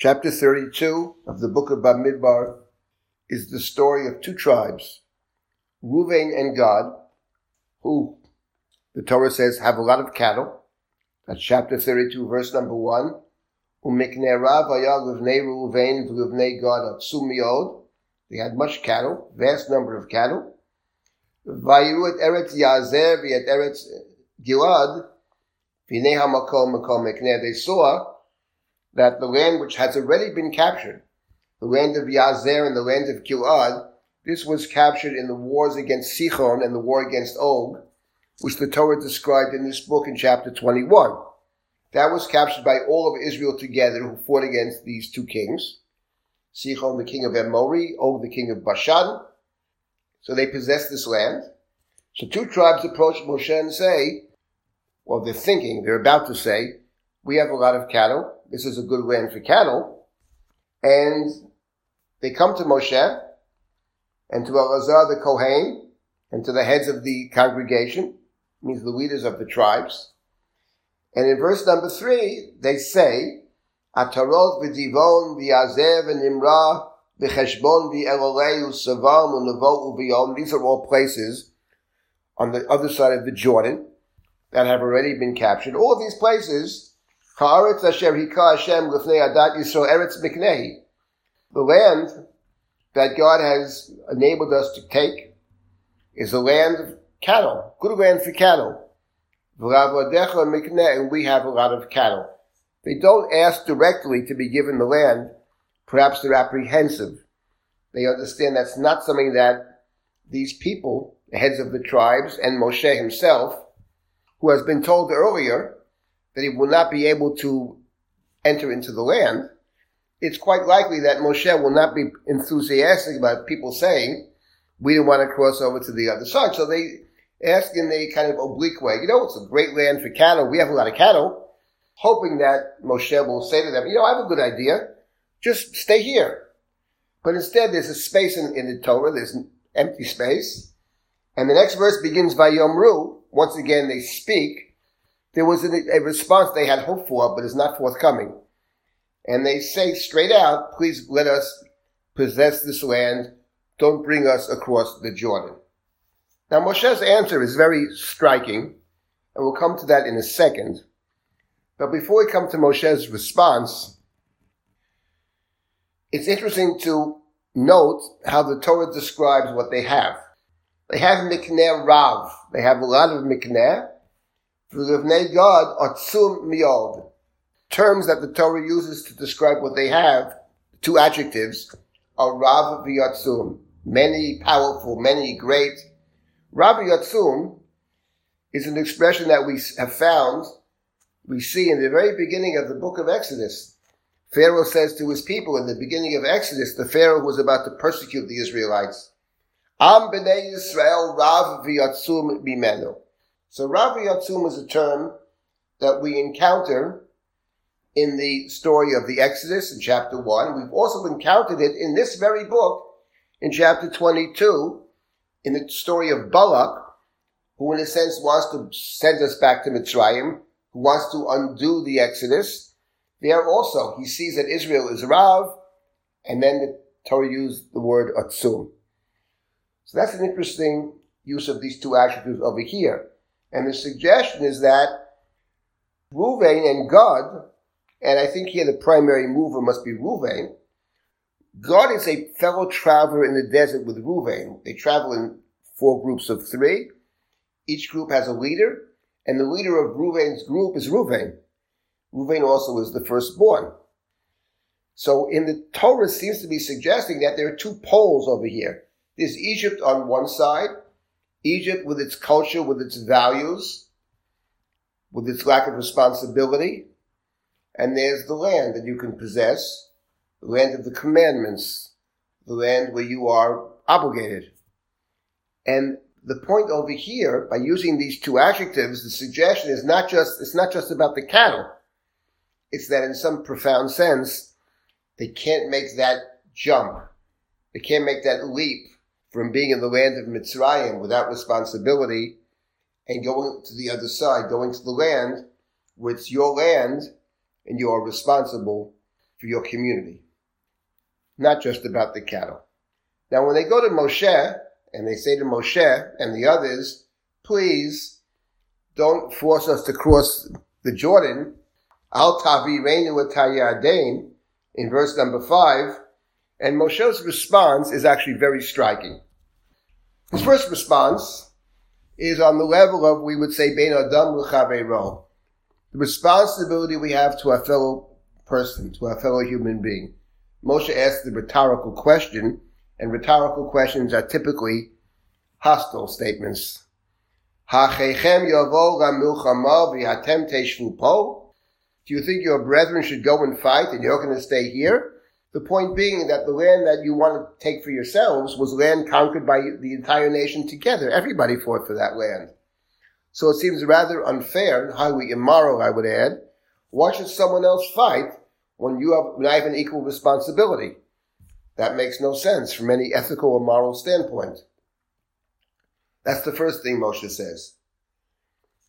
Chapter 32 of the book of Bamidbar is the story of two tribes, Ruvain and Gad, who the Torah says have a lot of cattle. That's chapter 32, verse number 1. They had much cattle, vast number of cattle. They saw that the land which has already been captured, the land of Yazer and the land of Gilad, this was captured in the wars against Sichon and the war against Og, which the Torah described in this book in chapter 21. That was captured by all of Israel together who fought against these two kings. Sichon, the king of Emori, Og, the king of Bashan. So they possessed this land. So two tribes approach Moshe and say, well, they're thinking, they're about to say, we have a lot of cattle. This is a good land for cattle. And they come to Moshe and to Elazar the Kohen and to the heads of the congregation, means the leaders of the tribes. And in verse number three, they say, Atarot v'divon v'yazev v'nimra v'cheshbon v'eloleu savam u'nevo u'v'yom. These are all places on the other side of the Jordan that have already been captured. All of these places Asher hika Hashem lifnei adat eretz miknehi. The land that God has enabled us to take is a land of cattle, good land for cattle. And we have a lot of cattle. They don't ask directly to be given the land. Perhaps they're apprehensive. They understand that's not something that these people, the heads of the tribes, and Moshe himself, who has been told earlier that he will not be able to enter into the land, it's quite likely that Moshe will not be enthusiastic about people saying, we didn't want to cross over to the other side. So they ask in a kind of oblique way, you know, it's a great land for cattle. We have a lot of cattle, hoping that Moshe will say to them, you know, I have a good idea. Just stay here. But instead, there's a space in, in the Torah. There's an empty space. And the next verse begins by Yomru. Once again, they speak there was a, a response they had hoped for, but is not forthcoming. And they say straight out, please let us possess this land. Don't bring us across the Jordan. Now Moshe's answer is very striking, and we'll come to that in a second. But before we come to Moshe's response, it's interesting to note how the Torah describes what they have. They have mikneh rav. They have a lot of mikneh, God miyod. Terms that the Torah uses to describe what they have, two adjectives, are Rav v'yatzum. Many powerful, many great. Rav v'yatzum is an expression that we have found, we see in the very beginning of the book of Exodus. Pharaoh says to his people in the beginning of Exodus, the Pharaoh was about to persecute the Israelites. Am b'nei Yisrael Rav v'yatzum bimenu. So Rav Yatsum is a term that we encounter in the story of the Exodus in chapter 1. We've also encountered it in this very book in chapter 22 in the story of Balak, who in a sense wants to send us back to Mitzrayim, who wants to undo the Exodus. There also, he sees that Israel is Rav, and then the Torah used the word Atzum. So that's an interesting use of these two attributes over here. And the suggestion is that Ruvain and Gad, and I think here the primary mover must be Ruvain, Gad is a fellow traveler in the desert with Ruvain. They travel in four groups of three. Each group has a leader, and the leader of Ruvain's group is Ruvain. Ruvain also is the firstborn. So in the Torah seems to be suggesting that there are two poles over here. There's Egypt on one side, Egypt with its culture, with its values, with its lack of responsibility. And there's the land that you can possess, the land of the commandments, the land where you are obligated. And the point over here, by using these two adjectives, the suggestion is not just, it's not just about the cattle. It's that in some profound sense, they can't make that jump. They can't make that leap from being in the land of Mitzrayim without responsibility and going to the other side, going to the land where it's your land and you are responsible for your community, not just about the cattle. Now, when they go to Moshe and they say to Moshe and the others, please don't force us to cross the Jordan, Al Tavi Reinu in verse number five, and Moshe's response is actually very striking. His first response is on the level of, we would say, Ben Adam L'Chaveiro. The responsibility we have to our fellow person, to our fellow human being. Moshe asks the rhetorical question, and rhetorical questions are typically hostile statements. Do you think your brethren should go and fight and you're going to stay here? The point being that the land that you want to take for yourselves was land conquered by the entire nation together. Everybody fought for that land. So it seems rather unfair highly immoral, I would add. Why should someone else fight when you have not even equal responsibility? That makes no sense from any ethical or moral standpoint. That's the first thing Moshe says.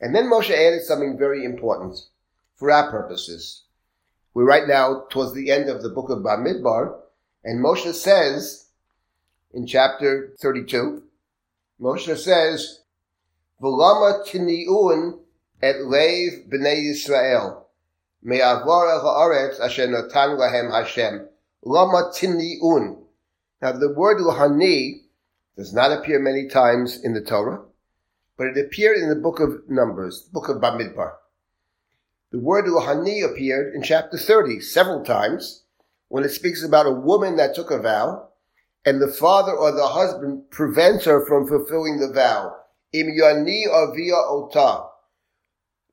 And then Moshe added something very important for our purposes. We're right now towards the end of the book of Bamidbar, and Moshe says in chapter 32, Moshe says, V'lama tini'un et leiv b'nei Yisrael, me'avor ha'aretz asher natan lahem Hashem. Lama tini'un. Now the word lahani does not appear many times in the Torah, but it appeared in the book of Numbers, book of Bamidbar. The word Lohani appeared in chapter 30 several times when it speaks about a woman that took a vow and the father or the husband prevents her from fulfilling the vow. Im yani avia ota.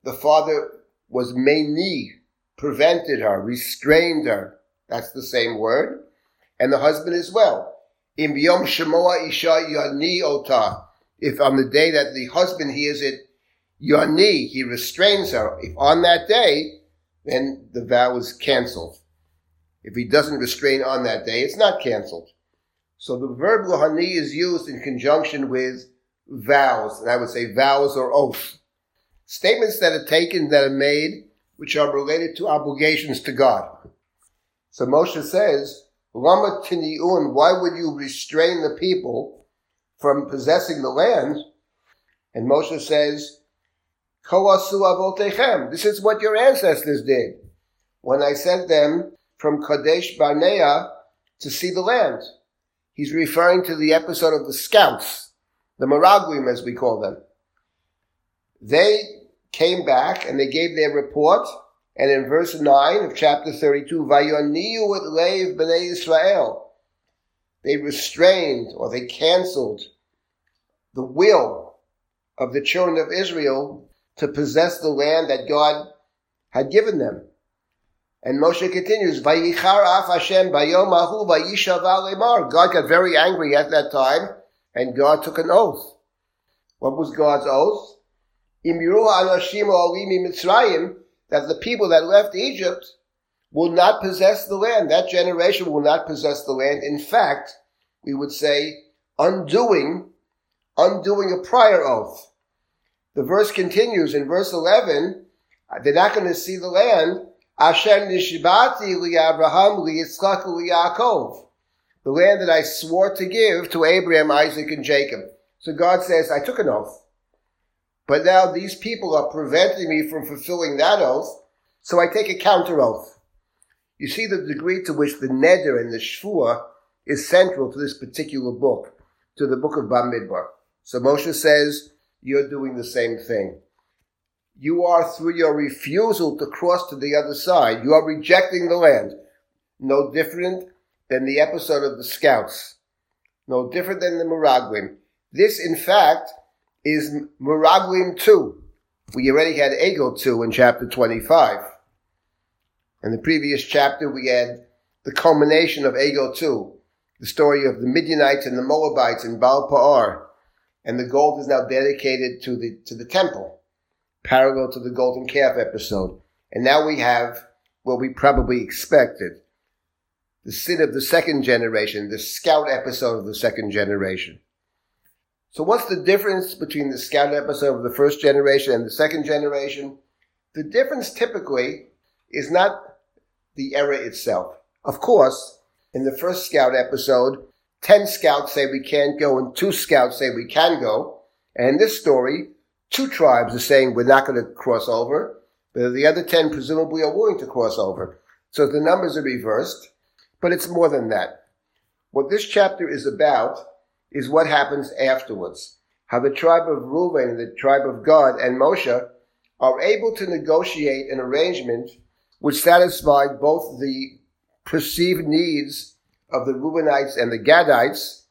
The father was meni, prevented her, restrained her. That's the same word. And the husband as well. Im yom shemoa isha yani ota. If on the day that the husband hears it, Yoni, he restrains her. If on that day, then the vow is canceled. If he doesn't restrain on that day, it's not canceled. So the verb lohani is used in conjunction with vows, and I would say vows or oath. Statements that are taken, that are made, which are related to obligations to God. So Moshe says, Lama tini'un, why would you restrain the people from possessing the land? And Moshe says. This is what your ancestors did when I sent them from Kadesh Barnea to see the land. He's referring to the episode of the scouts, the Meraglim as we call them. They came back and they gave their report, and in verse 9 of chapter 32, Vayoniyu et leiv b'nei Israel, they restrained or they canceled the will of the children of Israel to possess the land that God had given them. And Moshe continues. God got very angry at that time, and God took an oath. What was God's oath? That the people that left Egypt will not possess the land. That generation will not possess the land. In fact, we would say undoing, undoing a prior oath. The verse continues in verse 11, they're not going to see the land. Asher nishbati li Abraham li Yitzchak li Yaakov. The land that I swore to give to Abraham, Isaac, and Jacob. So God says, I took an oath. But now these people are preventing me from fulfilling that oath, so I take a counter oath. You see the degree to which the neder and the shvua is central to this particular book, to the book of Bamidbar. So Moshe says, you're doing the same thing. You are through your refusal to cross to the other side. You are rejecting the land. No different than the episode of the scouts. No different than the Meraglim. This, in fact, is Meraglim 2. We already had Ego 2 in chapter 25. In the previous chapter, we had the culmination of Ego 2, the story of the Midianites and the Moabites in Baal Peor and the gold is now dedicated to the to the temple, parallel to the golden calf episode. And now we have what we probably expected. The sin of the second generation, the scout episode of the second generation. So what's the difference between the scout episode of the first generation and the second generation? The difference typically is not the error itself. Of course, in the first scout episode, 10 scouts say we can't go and two scouts say we can go. And this story, two tribes are saying we're not going to cross over, but the other 10 presumably are willing to cross over. So the numbers are reversed, but it's more than that. What this chapter is about is what happens afterwards. How the tribe of Reuben and the tribe of Gad and Moshe are able to negotiate an arrangement which satisfied both the perceived needs of the Reubenites and the Gadites,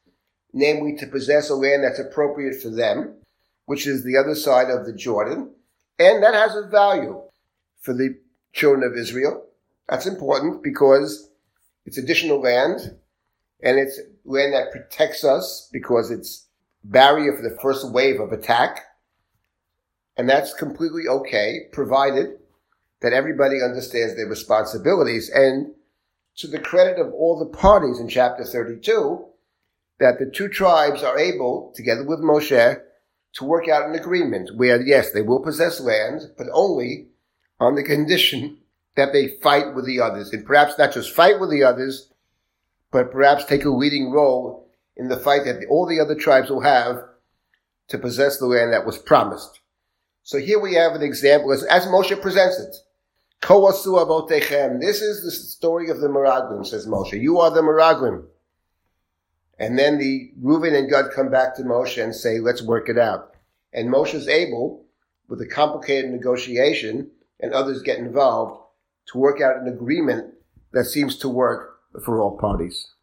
namely to possess a land that's appropriate for them, which is the other side of the Jordan, and that has a value for the children of Israel. That's important because it's additional land, and it's land that protects us because it's barrier for the first wave of attack. And that's completely okay, provided that everybody understands their responsibilities. And to the credit of all the parties in chapter 32, that the two tribes are able, together with Moshe, to work out an agreement where, yes, they will possess land, but only on the condition that they fight with the others. And perhaps not just fight with the others, but perhaps take a leading role in the fight that all the other tribes will have to possess the land that was promised. So here we have an example as, as Moshe presents it. This is the story of the Meraglim, says Moshe. You are the Meraglim. And then the Reuven and Gad come back to Moshe and say, let's work it out. And Moshe is able, with a complicated negotiation, and others get involved, to work out an agreement that seems to work for all parties.